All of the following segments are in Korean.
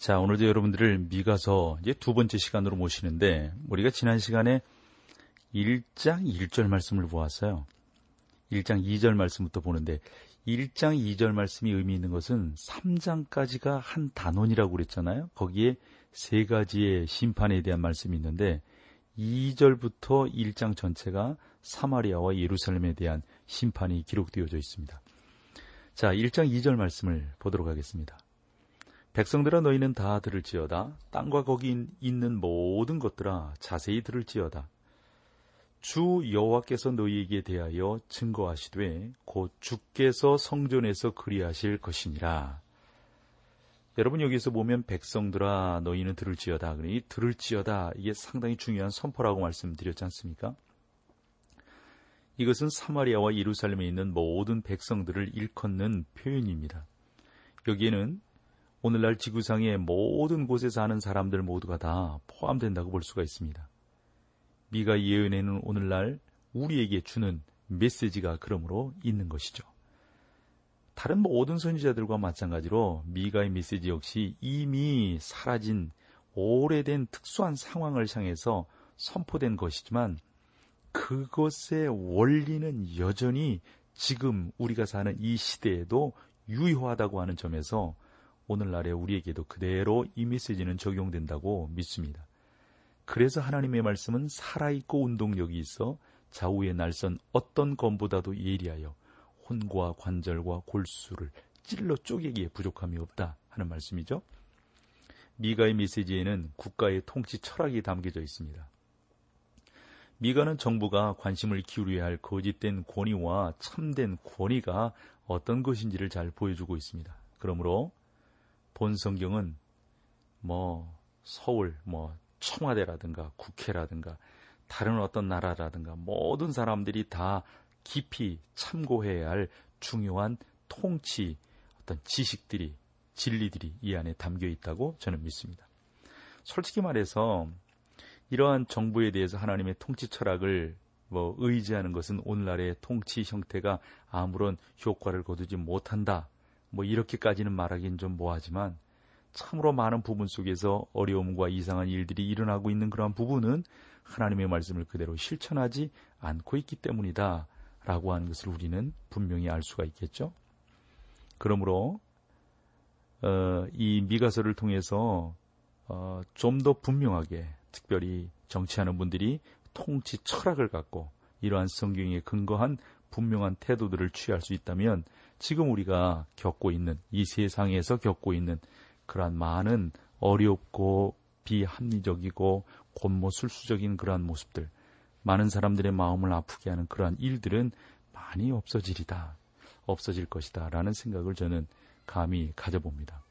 자, 오늘도 여러분들을 미가서 이제 두 번째 시간으로 모시는데 우리가 지난 시간에 1장 1절 말씀을 보았어요. 1장 2절 말씀부터 보는데 1장 2절 말씀이 의미 있는 것은 3장까지가 한 단원이라고 그랬잖아요. 거기에 세 가지의 심판에 대한 말씀이 있는데 2절부터 1장 전체가 사마리아와 예루살렘에 대한 심판이 기록되어져 있습니다. 자, 1장 2절 말씀을 보도록 하겠습니다. 백성들아 너희는 다 들을지어다. 땅과 거기 있는 모든 것들아 자세히 들을지어다. 주 여호와께서 너희에게 대하여 증거하시되 곧 주께서 성전에서 그리하실 것이니라. 여러분 여기서 보면 백성들아 너희는 들을지어다. 그러니 들을지어다. 이게 상당히 중요한 선포라고 말씀드렸지 않습니까? 이것은 사마리아와 예루살렘에 있는 모든 백성들을 일컫는 표현입니다. 여기에는 오늘날 지구상의 모든 곳에 사는 사람들 모두가 다 포함된다고 볼 수가 있습니다. 미가 예언에는 오늘날 우리에게 주는 메시지가 그러므로 있는 것이죠. 다른 모든 선지자들과 마찬가지로 미가의 메시지 역시 이미 사라진 오래된 특수한 상황을 향해서 선포된 것이지만 그것의 원리는 여전히 지금 우리가 사는 이 시대에도 유효하다고 하는 점에서 오늘날에 우리에게도 그대로 이 메시지는 적용된다고 믿습니다. 그래서 하나님의 말씀은 살아있고 운동력이 있어 좌우의 날선 어떤 검보다도 예리하여 혼과 관절과 골수를 찔러 쪼개기에 부족함이 없다 하는 말씀이죠. 미가의 메시지에는 국가의 통치 철학이 담겨져 있습니다. 미가는 정부가 관심을 기울여야 할 거짓된 권위와 참된 권위가 어떤 것인지를 잘 보여주고 있습니다. 그러므로 본 성경은 뭐 서울, 뭐 청와대라든가 국회라든가 다른 어떤 나라라든가 모든 사람들이 다 깊이 참고해야 할 중요한 통치 어떤 지식들이 진리들이 이 안에 담겨 있다고 저는 믿습니다. 솔직히 말해서 이러한 정부에 대해서 하나님의 통치 철학을 뭐 의지하는 것은 오늘날의 통치 형태가 아무런 효과를 거두지 못한다. 뭐 이렇게까지는 말하기는 좀 뭐하지만 참으로 많은 부분 속에서 어려움과 이상한 일들이 일어나고 있는 그러한 부분은 하나님의 말씀을 그대로 실천하지 않고 있기 때문이다. 라고 하는 것을 우리는 분명히 알 수가 있겠죠. 그러므로 어, 이 미가서를 통해서 어, 좀 더 분명하게 특별히 정치하는 분들이 통치 철학을 갖고 이러한 성경에 근거한 분명한 태도들을 취할 수 있다면 지금 우리가 겪고 있는 이 세상에서 겪고 있는 그러한 많은 어렵고 비합리적이고 곤모술수적인 그러한 모습들, 많은 사람들의 마음을 아프게 하는 그러한 일들은 많이 없어지리다, 없어질 것이다 라는 생각을 저는 감히 가져봅니다.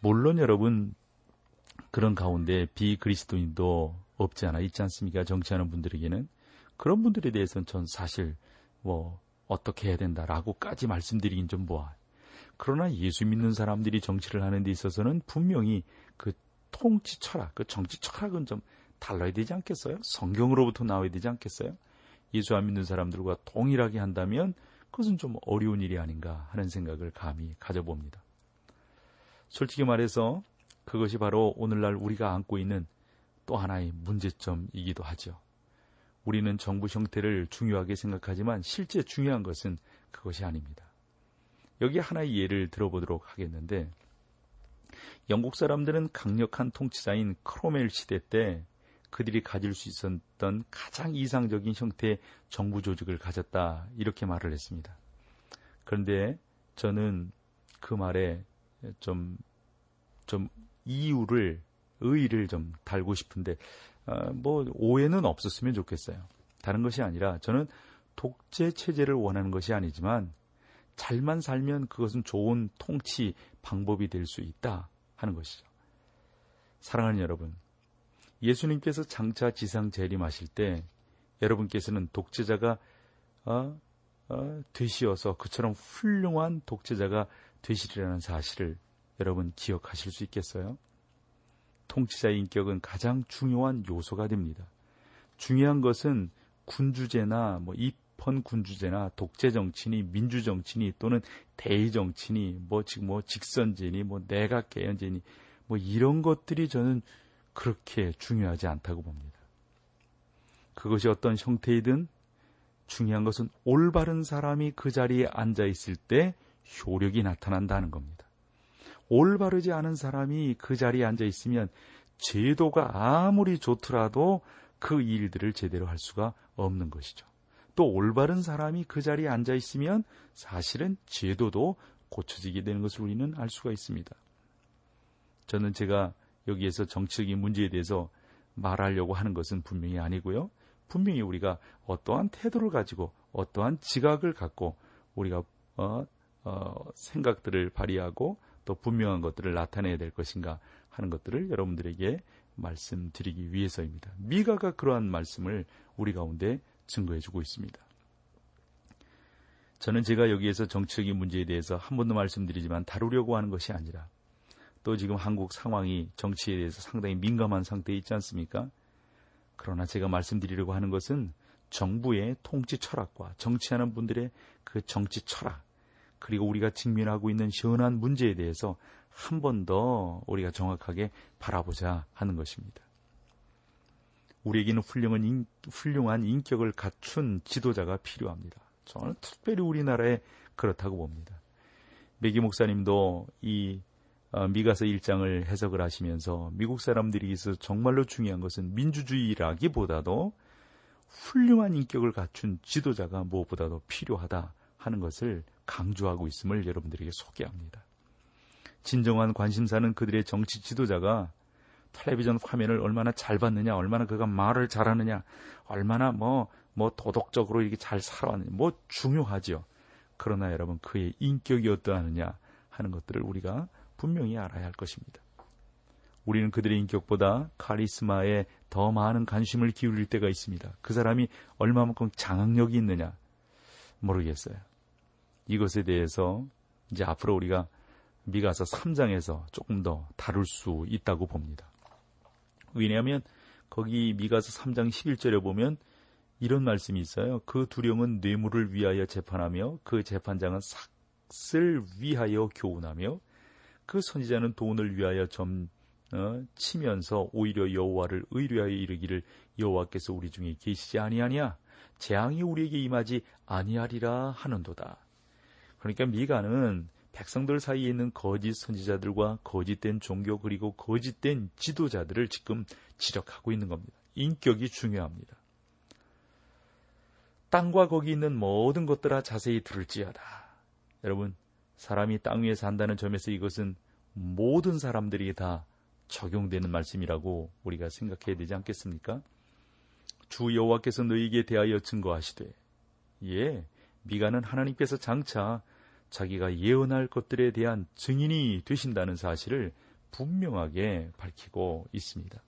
물론 여러분 그런 가운데 비그리스도인도 없지 않아 있지 않습니까? 정치하는 분들에게는 그런 분들에 대해서는 전 사실 뭐 어떻게 해야 된다라고까지 말씀드리긴 좀 뭐하. 그러나 예수 믿는 사람들이 정치를 하는 데 있어서는 분명히 그 통치 철학, 그 정치 철학은 좀 달라야 되지 않겠어요? 성경으로부터 나와야 되지 않겠어요? 예수 안 믿는 사람들과 동일하게 한다면 그것은 좀 어려운 일이 아닌가 하는 생각을 감히 가져봅니다. 솔직히 말해서 그것이 바로 오늘날 우리가 안고 있는 또 하나의 문제점이기도 하죠. 우리는 정부 형태를 중요하게 생각하지만 실제 중요한 것은 그것이 아닙니다. 여기 하나의 예를 들어보도록 하겠는데 영국 사람들은 강력한 통치자인 크로멜 시대 때 그들이 가질 수 있었던 가장 이상적인 형태의 정부 조직을 가졌다 이렇게 말을 했습니다. 그런데 저는 그 말에 좀, 좀 이유를, 의의를 좀 달고 싶은데 어, 뭐 오해는 없었으면 좋겠어요. 다른 것이 아니라 저는 독재 체제를 원하는 것이 아니지만 잘만 살면 그것은 좋은 통치 방법이 될 수 있다 하는 것이죠. 사랑하는 여러분, 예수님께서 장차 지상 재림하실 때 여러분께서는 독재자가 어, 어, 되시어서 그처럼 훌륭한 독재자가 되시리라는 사실을 여러분 기억하실 수 있겠어요? 통치자의 인격은 가장 중요한 요소가 됩니다. 중요한 것은 군주제나 뭐 입헌 군주제나 독재 정치니 민주 정치니 또는 대의 정치니 뭐 지금 뭐 직선제니 뭐 내각 개헌제니 뭐 이런 것들이 저는 그렇게 중요하지 않다고 봅니다. 그것이 어떤 형태이든 중요한 것은 올바른 사람이 그 자리에 앉아 있을 때 효력이 나타난다는 겁니다. 올바르지 않은 사람이 그 자리에 앉아 있으면 제도가 아무리 좋더라도 그 일들을 제대로 할 수가 없는 것이죠. 또 올바른 사람이 그 자리에 앉아 있으면 사실은 제도도 고쳐지게 되는 것을 우리는 알 수가 있습니다. 저는 제가 여기에서 정치적인 문제에 대해서 말하려고 하는 것은 분명히 아니고요. 분명히 우리가 어떠한 태도를 가지고 어떠한 지각을 갖고 우리가 어, 어, 생각들을 발휘하고 또 분명한 것들을 나타내야 될 것인가 하는 것들을 여러분들에게 말씀드리기 위해서입니다. 미가가 그러한 말씀을 우리 가운데 증거해 주고 있습니다. 저는 제가 여기에서 정치적인 문제에 대해서 한 번도 말씀드리지만 다루려고 하는 것이 아니라 또 지금 한국 상황이 정치에 대해서 상당히 민감한 상태에 있지 않습니까? 그러나 제가 말씀드리려고 하는 것은 정부의 통치 철학과 정치하는 분들의 그 정치 철학, 그리고 우리가 직면하고 있는 현안 문제에 대해서 한 번 더 우리가 정확하게 바라보자 하는 것입니다. 우리에게는 훌륭한, 인, 훌륭한 인격을 갖춘 지도자가 필요합니다. 저는 특별히 우리나라에 그렇다고 봅니다. 메기 목사님도 이 어, 미가서 1장을 해석을 하시면서 미국 사람들이 있어 정말로 중요한 것은 민주주의라기보다도 훌륭한 인격을 갖춘 지도자가 무엇보다도 필요하다 하는 것을 강조하고 있음을 여러분들에게 소개합니다. 진정한 관심사는 그들의 정치 지도자가 텔레비전 화면을 얼마나 잘 봤느냐, 얼마나 그가 말을 잘하느냐, 얼마나 뭐, 뭐 도덕적으로 이렇게 잘 살아왔느냐, 뭐 중요하죠. 그러나 여러분 그의 인격이 어떠하느냐 하는 것들을 우리가 분명히 알아야 할 것입니다. 우리는 그들의 인격보다 카리스마에 더 많은 관심을 기울일 때가 있습니다. 그 사람이 얼마만큼 장악력이 있느냐 모르겠어요. 이것에 대해서 이제 앞으로 우리가 미가서 3장에서 조금 더 다룰 수 있다고 봅니다. 왜냐하면 거기 미가서 3장 11절에 보면 이런 말씀이 있어요. 그 두령은 뇌물을 위하여 재판하며 그 재판장은 삭을 위하여 교훈하며 그 선지자는 돈을 위하여 점 어, 치면서 오히려 여호와를 의뢰하여 이르기를 여호와께서 우리 중에 계시지 아니하냐 재앙이 우리에게 임하지 아니하리라 하는도다. 그러니까 미가는 백성들 사이에 있는 거짓 선지자들과 거짓된 종교 그리고 거짓된 지도자들을 지금 지적하고 있는 겁니다. 인격이 중요합니다. 땅과 거기 있는 모든 것들아 자세히 들을지어다. 여러분, 사람이 땅 위에 산다는 점에서 이것은 모든 사람들이 다 적용되는 말씀이라고 우리가 생각해야 되지 않겠습니까? 주 여호와께서 너희에게 대하여 증거하시되 예 미가는 하나님께서 장차 자기가 예언할 것들에 대한 증인이 되신다는 사실을 분명하게 밝히고 있습니다.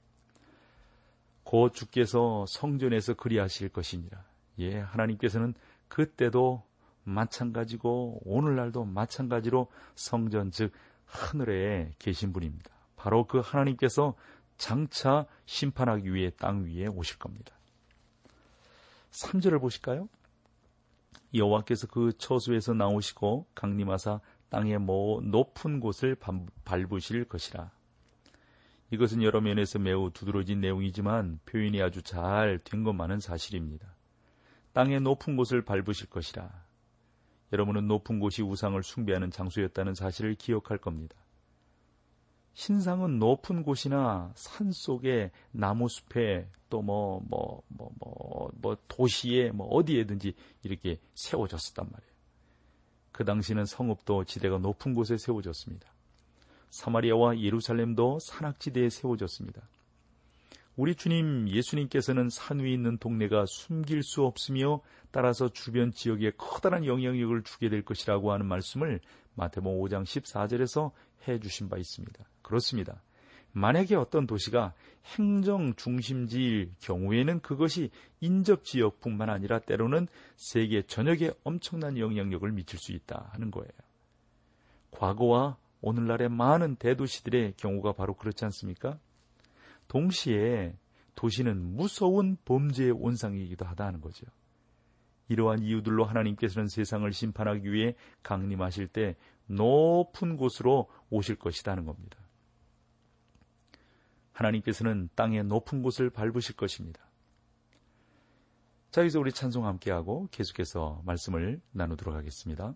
곧 주께서 성전에서 그리하실 것이니라. 예, 하나님께서는 그때도 마찬가지고 오늘날도 마찬가지로 성전 즉 하늘에 계신 분입니다. 바로 그 하나님께서 장차 심판하기 위해 땅 위에 오실 겁니다. 3절을 보실까요? 여호와께서 그 처수에서 나오시고 강림하사 땅의 모 높은 곳을 밟으실 것이라. 이것은 여러 면에서 매우 두드러진 내용이지만 표현이 아주 잘 된 것만은 사실입니다. 땅의 높은 곳을 밟으실 것이라. 여러분은 높은 곳이 우상을 숭배하는 장소였다는 사실을 기억할 겁니다. 신상은 높은 곳이나 산 속에 나무 숲에 또뭐뭐 뭐 도시에 뭐 어디에든지 이렇게 세워졌었단 말이에요. 그 당시는 성읍도 지대가 높은 곳에 세워졌습니다. 사마리아와 예루살렘도 산악지대에 세워졌습니다. 우리 주님 예수님께서는 산 위에 있는 동네가 숨길 수 없으며 따라서 주변 지역에 커다란 영향력을 주게 될 것이라고 하는 말씀을 마태복음 5장 14절에서 해 주신 바 있습니다. 그렇습니다. 만약에 어떤 도시가 행정 중심지일 경우에는 그것이 인접 지역뿐만 아니라 때로는 세계 전역에 엄청난 영향력을 미칠 수 있다 하는 거예요. 과거와 오늘날의 많은 대도시들의 경우가 바로 그렇지 않습니까? 동시에 도시는 무서운 범죄의 온상이기도 하다는 거죠. 이러한 이유들로 하나님께서는 세상을 심판하기 위해 강림하실 때 높은 곳으로 오실 것이라는 겁니다. 하나님께서는 땅의 높은 곳을 밟으실 것입니다. 자, 여기서 우리 찬송 함께하고 계속해서 말씀을 나누도록 하겠습니다.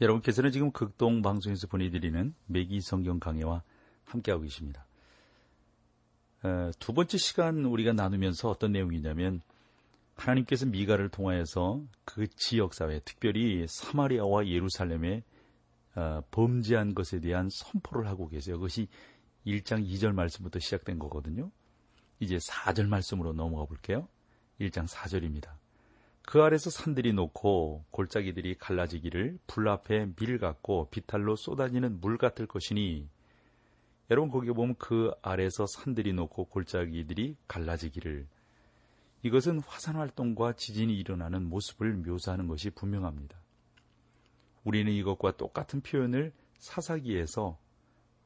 여러분께서는 지금 극동 방송에서 보내드리는 매기 성경 강해와 함께하고 계십니다. 어, 두 번째 시간 우리가 나누면서 어떤 내용이냐면 하나님께서 미가를 통하여서 그 지역 사회, 특별히 사마리아와 예루살렘에 어, 범죄한 것에 대한 선포를 하고 계세요. 그것이 1장 2절 말씀부터 시작된 거거든요. 이제 4절 말씀으로 넘어가 볼게요. 1장 4절입니다. 그 아래서 산들이 놓고 골짜기들이 갈라지기를 불 앞에 밀 같고 비탈로 쏟아지는 물 같을 것이니 여러분 거기 보면 그 아래서 산들이 놓고 골짜기들이 갈라지기를 이것은 화산 활동과 지진이 일어나는 모습을 묘사하는 것이 분명합니다. 우리는 이것과 똑같은 표현을 사사기에서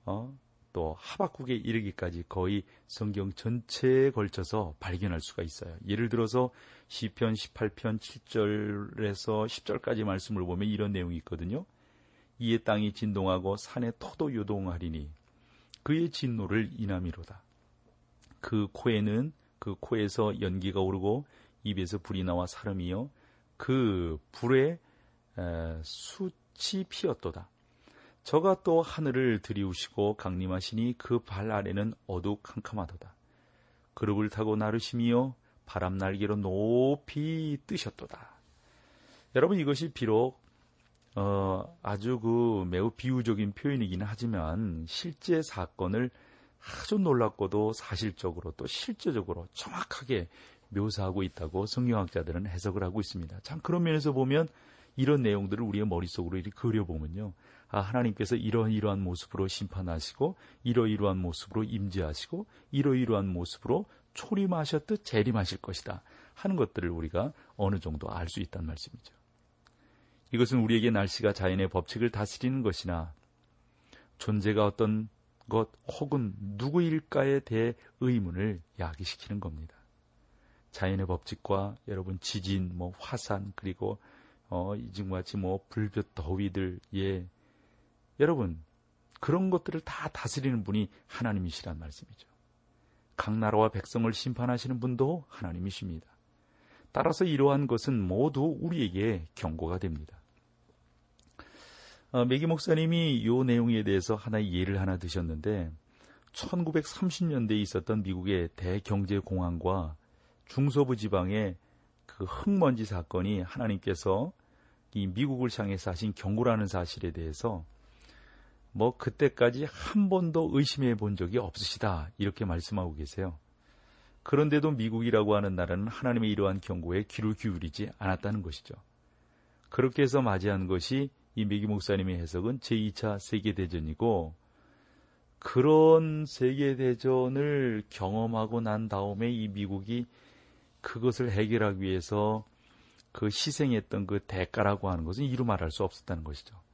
어, 또 하박국에 이르기까지 거의 성경 전체에 걸쳐서 발견할 수가 있어요. 예를 들어서 시편 18편 7절에서 10절까지 말씀을 보면 이런 내용이 있거든요. 이에 땅이 진동하고 산의 토도 요동하리니 그의 진노를 인함이로다. 그 코에는 그 코에서 연기가 오르고 입에서 불이 나와 사름이요 그 불에 수치 피었도다. 저가 또 하늘을 들이우시고 강림하시니 그 발 아래는 어두캄캄하도다. 그룹을 타고 나르시며 바람 날개로 높이 뜨셨도다. 여러분 이것이 비록 어, 아주 그 매우 비유적인 표현이기는 하지만 실제 사건을 아주 놀랍고도 사실적으로 또 실제적으로 정확하게 묘사하고 있다고 성경학자들은 해석을 하고 있습니다. 참 그런 면에서 보면 이런 내용들을 우리의 머릿속으로 이렇게 그려보면요. 아, 하나님께서 이러이러한 모습으로 심판하시고 이러이러한 모습으로 임재하시고 이러이러한 모습으로 초림하셨듯 재림하실 것이다 하는 것들을 우리가 어느 정도 알 수 있단 말씀이죠. 이것은 우리에게 날씨가 자연의 법칙을 다스리는 것이나 존재가 어떤 것 혹은 누구일까에 대해 의문을 야기시키는 겁니다. 자연의 법칙과 여러분 지진, 뭐 화산 그리고 어, 이중같이 뭐 불볕 더위들 예 여러분 그런 것들을 다 다스리는 분이 하나님이시란 말씀이죠. 각 나라와 백성을 심판하시는 분도 하나님이십니다. 따라서 이러한 것은 모두 우리에게 경고가 됩니다. 어, 메기 목사님이 이 내용에 대해서 하나의 예를 하나 드셨는데 1930년대에 있었던 미국의 대경제공황과 중서부 지방의 그 흙먼지 사건이 하나님께서 이 미국을 향해서 하신 경고라는 사실에 대해서 뭐 그때까지 한 번도 의심해 본 적이 없으시다 이렇게 말씀하고 계세요. 그런데도 미국이라고 하는 나라는 하나님의 이러한 경고에 귀를 기울이지 않았다는 것이죠. 그렇게 해서 맞이한 것이 이 메기 목사님의 해석은 제2차 세계대전이고 그런 세계대전을 경험하고 난 다음에 이 미국이 그것을 해결하기 위해서 그 희생했던 그 대가라고 하는 것은 이루 말할 수 없었다는 것이죠.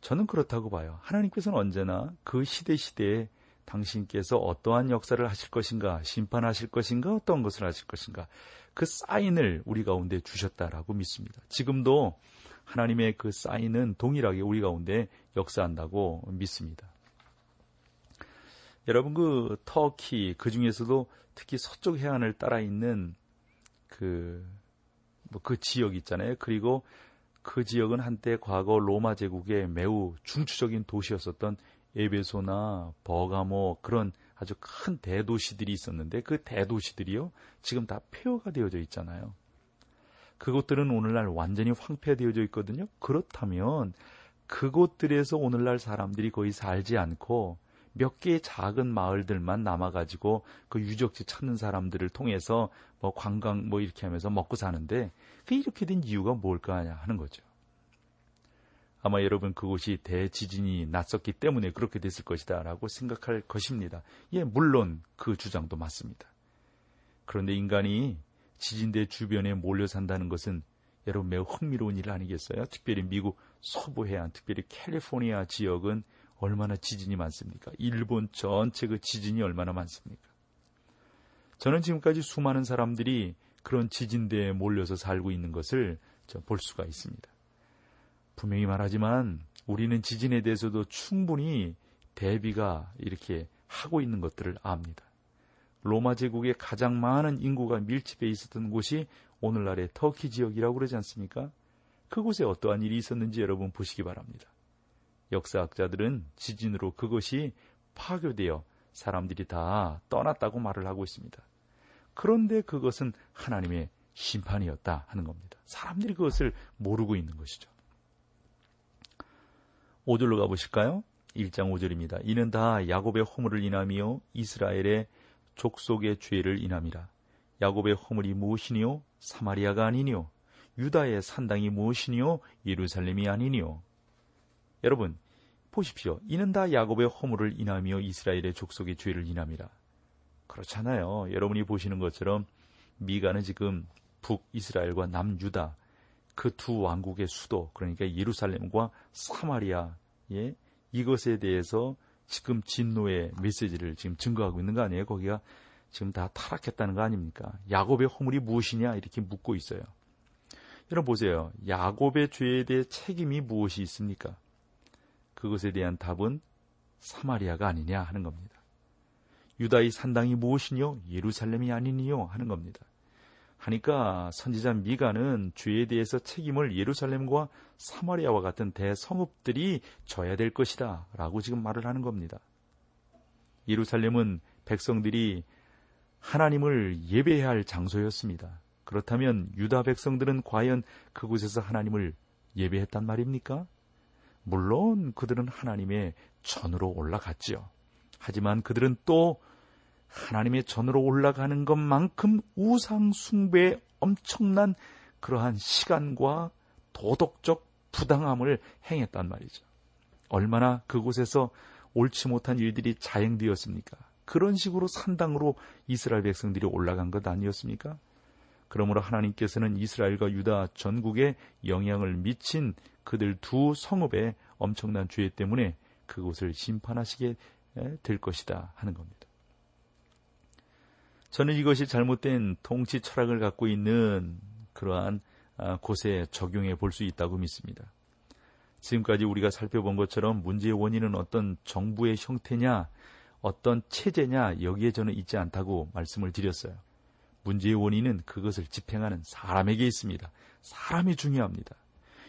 저는 그렇다고 봐요. 하나님께서는 언제나 그 시대 시대에 당신께서 어떠한 역사를 하실 것인가, 심판하실 것인가, 어떤 것을 하실 것인가, 그 사인을 우리 가운데 주셨다라고 믿습니다. 지금도 하나님의 그 사인은 동일하게 우리 가운데 역사한다고 믿습니다. 여러분 그 터키 그 중에서도 특히 서쪽 해안을 따라 있는 그뭐 지역 있잖아요. 그리고 그 지역은 한때 과거 로마 제국의 매우 중추적인 도시였었던 에베소나 버가모 그런 아주 큰 대도시들이 있었는데 그 대도시들이요 지금 다 폐허가 되어져 있잖아요. 그곳들은 오늘날 완전히 황폐되어져 있거든요. 그렇다면 그곳들에서 오늘날 사람들이 거의 살지 않고 몇 개의 작은 마을들만 남아가지고 그 유적지 찾는 사람들을 통해서 뭐 관광 뭐 이렇게 하면서 먹고 사는데 그 이렇게 된 이유가 뭘까 하는 거죠. 아마 여러분 그곳이 대지진이 났었기 때문에 그렇게 됐을 것이다 라고 생각할 것입니다. 예, 물론 그 주장도 맞습니다. 그런데 인간이 지진대 주변에 몰려 산다는 것은 여러분 매우 흥미로운 일 아니겠어요? 특별히 미국 서부 해안, 특별히 캘리포니아 지역은 얼마나 지진이 많습니까? 일본 전체 그 지진이 얼마나 많습니까? 저는 지금까지 수많은 사람들이 그런 지진대에 몰려서 살고 있는 것을 볼 수가 있습니다. 분명히 말하지만 우리는 지진에 대해서도 충분히 대비가 이렇게 하고 있는 것들을 압니다. 로마 제국의 가장 많은 인구가 밀집해 있었던 곳이 오늘날의 터키 지역이라고 그러지 않습니까? 그곳에 어떠한 일이 있었는지 여러분 보시기 바랍니다. 역사학자들은 지진으로 그것이 파괴되어 사람들이 다 떠났다고 말을 하고 있습니다. 그런데 그것은 하나님의 심판이었다 하는 겁니다. 사람들이 그것을 모르고 있는 것이죠. 5절로 가보실까요? 1장 5절입니다. 이는 다 야곱의 허물을 인하며 이스라엘의 족속의 죄를 인함이라. 야곱의 허물이 무엇이니요? 사마리아가 아니니요? 유다의 산당이 무엇이니요? 예루살렘이 아니니요? 여러분, 보십시오. 이는 다 야곱의 허물을 인하며 이스라엘의 족속의 죄를 인함이라. 그렇잖아요. 여러분이 보시는 것처럼 미가는 지금 북이스라엘과 남유다 그 두 왕국의 수도 그러니까 예루살렘과 사마리아의 이것에 대해서 지금 진노의 메시지를 지금 증거하고 있는 거 아니에요? 거기가 지금 다 타락했다는 거 아닙니까? 야곱의 허물이 무엇이냐 이렇게 묻고 있어요. 여러분 보세요. 야곱의 죄에 대해 책임이 무엇이 있습니까? 그것에 대한 답은 사마리아가 아니냐 하는 겁니다. 유다의 산당이 무엇이뇨? 예루살렘이 아니니요? 하는 겁니다. 하니까 선지자 미가는 죄에 대해서 책임을 예루살렘과 사마리아와 같은 대성읍들이 져야 될 것이다. 라고 지금 말을 하는 겁니다. 예루살렘은 백성들이 하나님을 예배해야 할 장소였습니다. 그렇다면 유다 백성들은 과연 그곳에서 하나님을 예배했단 말입니까? 물론 그들은 하나님의 전으로 올라갔지요. 하지만 그들은 또 하나님의 전으로 올라가는 것만큼 우상 숭배의 엄청난 그러한 시간과 도덕적 부당함을 행했단 말이죠. 얼마나 그곳에서 옳지 못한 일들이 자행되었습니까? 그런 식으로 산당으로 이스라엘 백성들이 올라간 것 아니었습니까? 그러므로 하나님께서는 이스라엘과 유다 전국에 영향을 미친 그들 두 성읍의 엄청난 죄 때문에 그곳을 심판하시게 될 것이다 하는 겁니다. 저는 이것이 잘못된 통치 철학을 갖고 있는 그러한 아, 곳에 적용해 볼 수 있다고 믿습니다. 지금까지 우리가 살펴본 것처럼 문제의 원인은 어떤 정부의 형태냐, 어떤 체제냐, 여기에 저는 있지 않다고 말씀을 드렸어요. 문제의 원인은 그것을 집행하는 사람에게 있습니다. 사람이 중요합니다.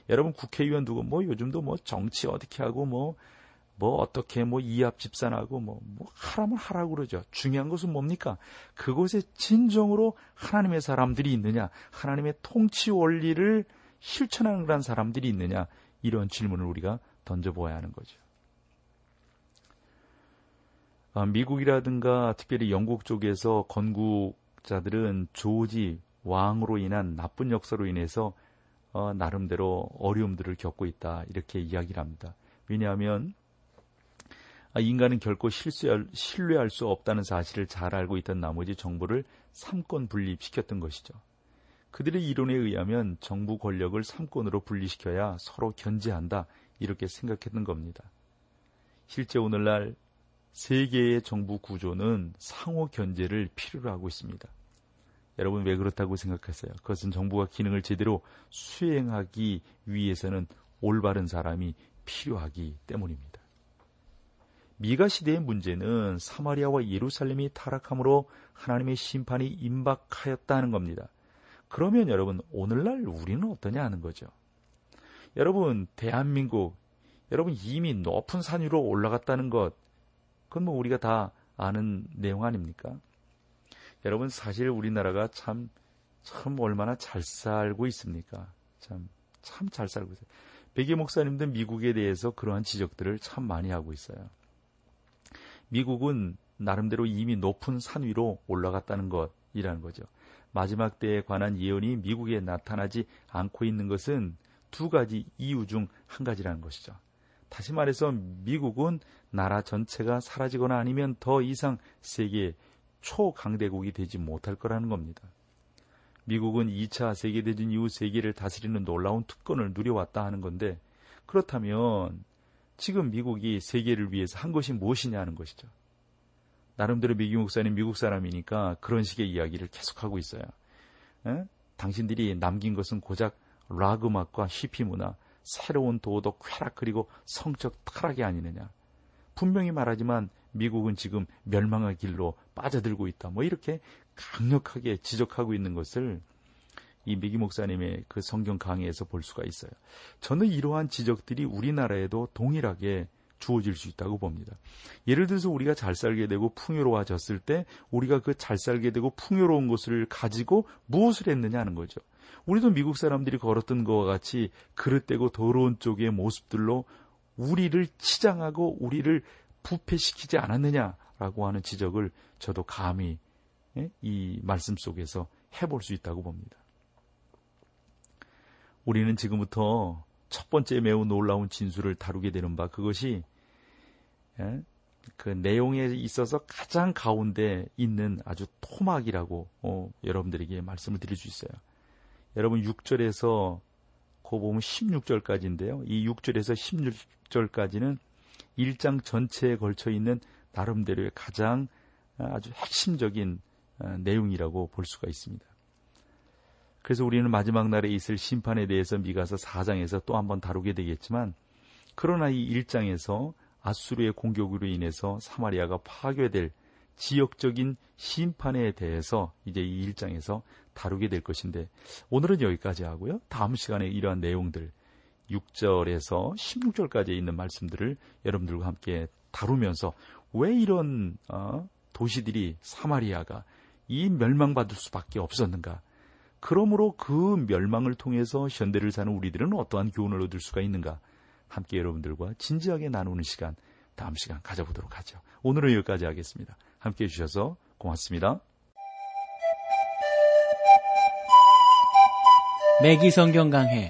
여러분 국회의원 두고 뭐 요즘도 뭐 정치 어떻게 하고 뭐뭐 어떻게 뭐 이합 집산하고 뭐, 뭐 하라면 하라고 그러죠. 중요한 것은 뭡니까? 그곳에 진정으로 하나님의 사람들이 있느냐, 하나님의 통치 원리를 실천하는 그런 사람들이 있느냐, 이런 질문을 우리가 던져보아야 하는 거죠. 아, 미국이라든가 특별히 영국 쪽에서 건국자들은 조지 왕으로 인한 나쁜 역사로 인해서 어, 나름대로 어려움들을 겪고 있다 이렇게 이야기를 합니다. 왜냐하면 아, 인간은 결코 실수할, 신뢰할 수 없다는 사실을 잘 알고 있던 나머지 정부를 삼권 분립시켰던 것이죠. 그들의 이론에 의하면 정부 권력을 삼권으로 분리시켜야 서로 견제한다 이렇게 생각했던 겁니다. 실제 오늘날 세계의 정부 구조는 상호 견제를 필요로 하고 있습니다. 여러분 왜 그렇다고 생각하세요? 그것은 정부가 기능을 제대로 수행하기 위해서는 올바른 사람이 필요하기 때문입니다. 미가 시대의 문제는 사마리아와 예루살렘이 타락함으로 하나님의 심판이 임박하였다는 겁니다. 그러면 여러분 오늘날 우리는 어떠냐 하는 거죠. 여러분 대한민국 여러분 이미 높은 산 위로 올라갔다는 것 그건 뭐 우리가 다 아는 내용 아닙니까? 여러분 사실 우리나라가 참 참 얼마나 잘 살고 있습니까? 참 참 잘 살고 있어요. 백예 목사님들 미국에 대해서 그러한 지적들을 참 많이 하고 있어요. 미국은 나름대로 이미 높은 산 위로 올라갔다는 것이라는 거죠. 마지막 때에 관한 예언이 미국에 나타나지 않고 있는 것은 두 가지 이유 중 한 가지라는 것이죠. 다시 말해서 미국은 나라 전체가 사라지거나 아니면 더 이상 세계 초강대국이 되지 못할 거라는 겁니다. 미국은 2차 세계대전 이후 세계를 다스리는 놀라운 특권을 누려왔다 하는 건데 그렇다면 지금 미국이 세계를 위해서 한 것이 무엇이냐 는 것이죠. 나름대로 미국 목사님 미국 사람이니까 그런 식의 이야기를 계속하고 있어요. 에? 당신들이 남긴 것은 고작 락 음악과 히피 문화, 새로운 도덕 쾌락 그리고 성적 타락이 아니느냐. 분명히 말하지만 미국은 지금 멸망의 길로 빠져들고 있다. 뭐 이렇게 강력하게 지적하고 있는 것을 이 미기 목사님의 그 성경 강의에서 볼 수가 있어요. 저는 이러한 지적들이 우리나라에도 동일하게 주어질 수 있다고 봅니다. 예를 들어서 우리가 잘 살게 되고 풍요로워졌을 때 우리가 그 잘 살게 되고 풍요로운 것을 가지고 무엇을 했느냐 하는 거죠. 우리도 미국 사람들이 걸었던 것과 같이 그릇되고 더러운 쪽의 모습들로 우리를 치장하고 우리를 부패시키지 않았느냐라고 하는 지적을 저도 감히 예? 이 말씀 속에서 해볼 수 있다고 봅니다. 우리는 지금부터 첫 번째 매우 놀라운 진술을 다루게 되는 바 그것이 예? 그 내용에 있어서 가장 가운데 있는 아주 토막이라고 어, 여러분들에게 말씀을 드릴 수 있어요. 여러분 6절에서 그 보면 16절까지인데요. 이 6절에서 16절까지는 1장 전체에 걸쳐 있는 나름대로의 가장 아주 핵심적인 어, 내용이라고 볼 수가 있습니다. 그래서 우리는 마지막 날에 있을 심판에 대해서 미가서 4장에서 또 한번 다루게 되겠지만 그러나 이 1장에서 아수르의 공격으로 인해서 사마리아가 파괴될 지역적인 심판에 대해서 이제 이 1장에서 다루게 될 것인데 오늘은 여기까지 하고요. 다음 시간에 이러한 내용들 6절에서 16절까지 있는 말씀들을 여러분들과 함께 다루면서 왜 이런 어, 도시들이 사마리아가 이 멸망받을 수밖에 없었는가? 그러므로 그 멸망을 통해서 현대를 사는 우리들은 어떠한 교훈을 얻을 수가 있는가? 함께 여러분들과 진지하게 나누는 시간 다음 시간 가져보도록 하죠. 오늘은 여기까지 하겠습니다. 함께 해주셔서 고맙습니다. 매기 성경 강해